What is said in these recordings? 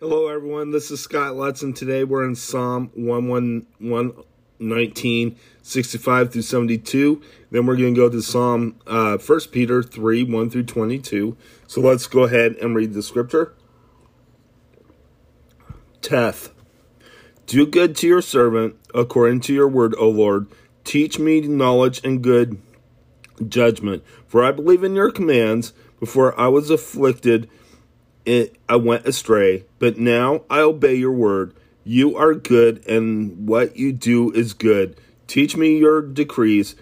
Hello, everyone. This is Scott Lutz, and today we're in Psalm 119, 65 through 72. Then we're going to go to Psalm uh, 1 Peter 3, 1 through 22. So let's go ahead and read the scripture. Teth. Do good to your servant according to your word, O Lord. Teach me knowledge and good judgment. For I believe in your commands. Before I was afflicted, it, I went astray, but now I obey your word. You are good, and what you do is good. Teach me your decrees.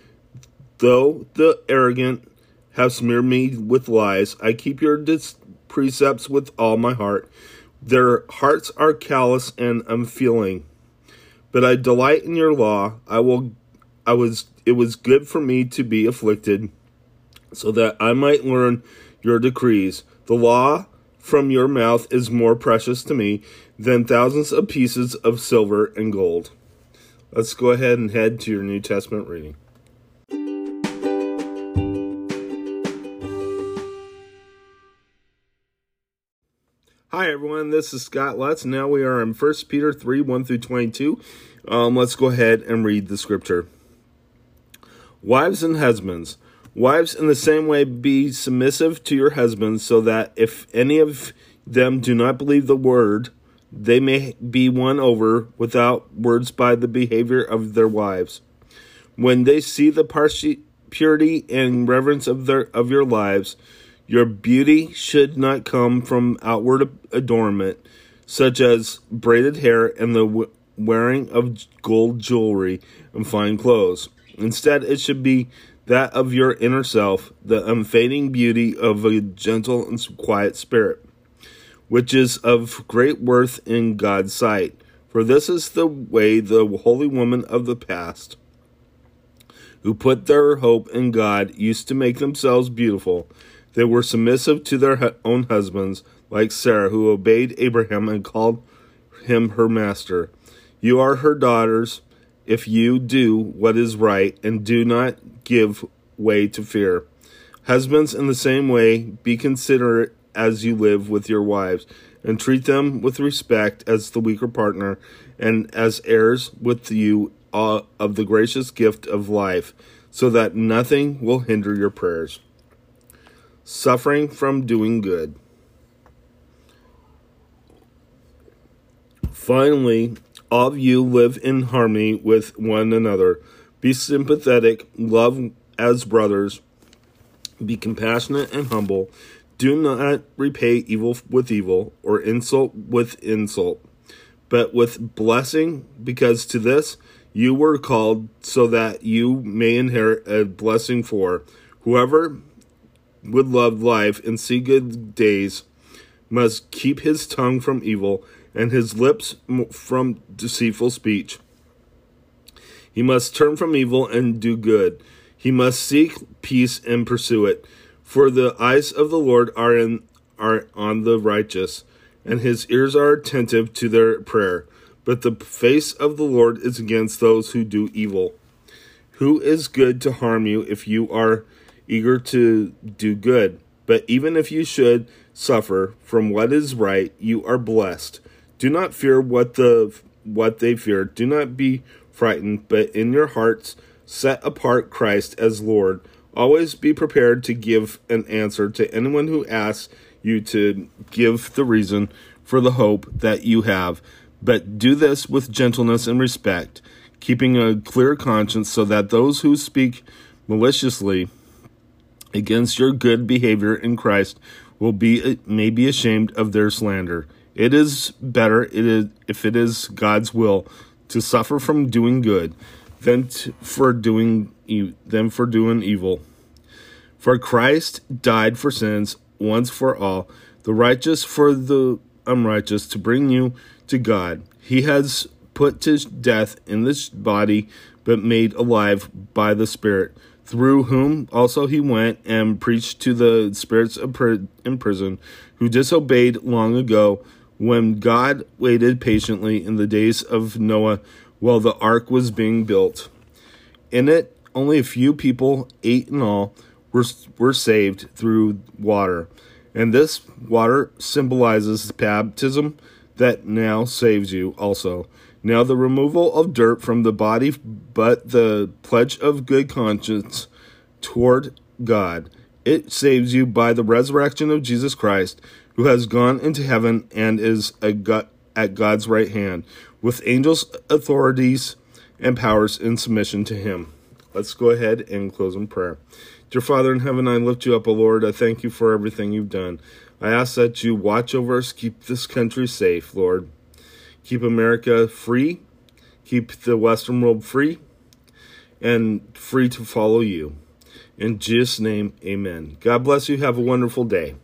Though the arrogant have smeared me with lies, I keep your dis- precepts with all my heart. Their hearts are callous and unfeeling. But I delight in your law. I will I was it was good for me to be afflicted, so that I might learn your decrees. The law from your mouth is more precious to me than thousands of pieces of silver and gold. Let's go ahead and head to your New Testament reading. Hi everyone, this is Scott Lutz. Now we are in 1 Peter 3 1 through 22. Um, let's go ahead and read the scripture. Wives and husbands, Wives, in the same way, be submissive to your husbands, so that if any of them do not believe the word, they may be won over without words by the behavior of their wives. When they see the purity and reverence of their of your lives, your beauty should not come from outward adornment, such as braided hair and the wearing of gold jewelry and fine clothes. Instead, it should be that of your inner self, the unfading beauty of a gentle and quiet spirit, which is of great worth in God's sight. For this is the way the holy women of the past, who put their hope in God, used to make themselves beautiful. They were submissive to their own husbands, like Sarah, who obeyed Abraham and called him her master. You are her daughters if you do what is right and do not give way to fear. Husbands, in the same way, be considerate as you live with your wives, and treat them with respect as the weaker partner, and as heirs with you uh, of the gracious gift of life, so that nothing will hinder your prayers. Suffering from doing good. Finally, of you live in harmony with one another. Be sympathetic, love as brothers, be compassionate and humble. Do not repay evil with evil or insult with insult, but with blessing, because to this you were called, so that you may inherit a blessing for whoever would love life and see good days must keep his tongue from evil and his lips from deceitful speech. He must turn from evil and do good. He must seek peace and pursue it. For the eyes of the Lord are in are on the righteous, and his ears are attentive to their prayer. But the face of the Lord is against those who do evil. Who is good to harm you if you are eager to do good? But even if you should suffer from what is right, you are blessed. Do not fear what the what they fear. Do not be frightened, but in your hearts set apart Christ as Lord. Always be prepared to give an answer to anyone who asks you to give the reason for the hope that you have. But do this with gentleness and respect, keeping a clear conscience so that those who speak maliciously against your good behavior in Christ will be may be ashamed of their slander. It is better it is, if it is God's will to suffer from doing good than for doing than for doing evil. For Christ died for sins once for all, the righteous for the unrighteous, to bring you to God. He has put to death in this body, but made alive by the Spirit, through whom also he went and preached to the spirits in prison, who disobeyed long ago when God waited patiently in the days of Noah while the ark was being built. In it, only a few people, eight in all, were, were saved through water. And this water symbolizes baptism, that now saves you also. Now the removal of dirt from the body, but the pledge of good conscience toward God. It saves you by the resurrection of Jesus Christ, who has gone into heaven and is at God's right hand, with angels, authorities, and powers in submission to him. Let's go ahead and close in prayer. Dear Father in heaven, I lift you up, O Lord. I thank you for everything you've done. I ask that you watch over us, keep this country safe, Lord. Keep America free, keep the Western world free, and free to follow you. In Jesus' name, amen. God bless you. Have a wonderful day.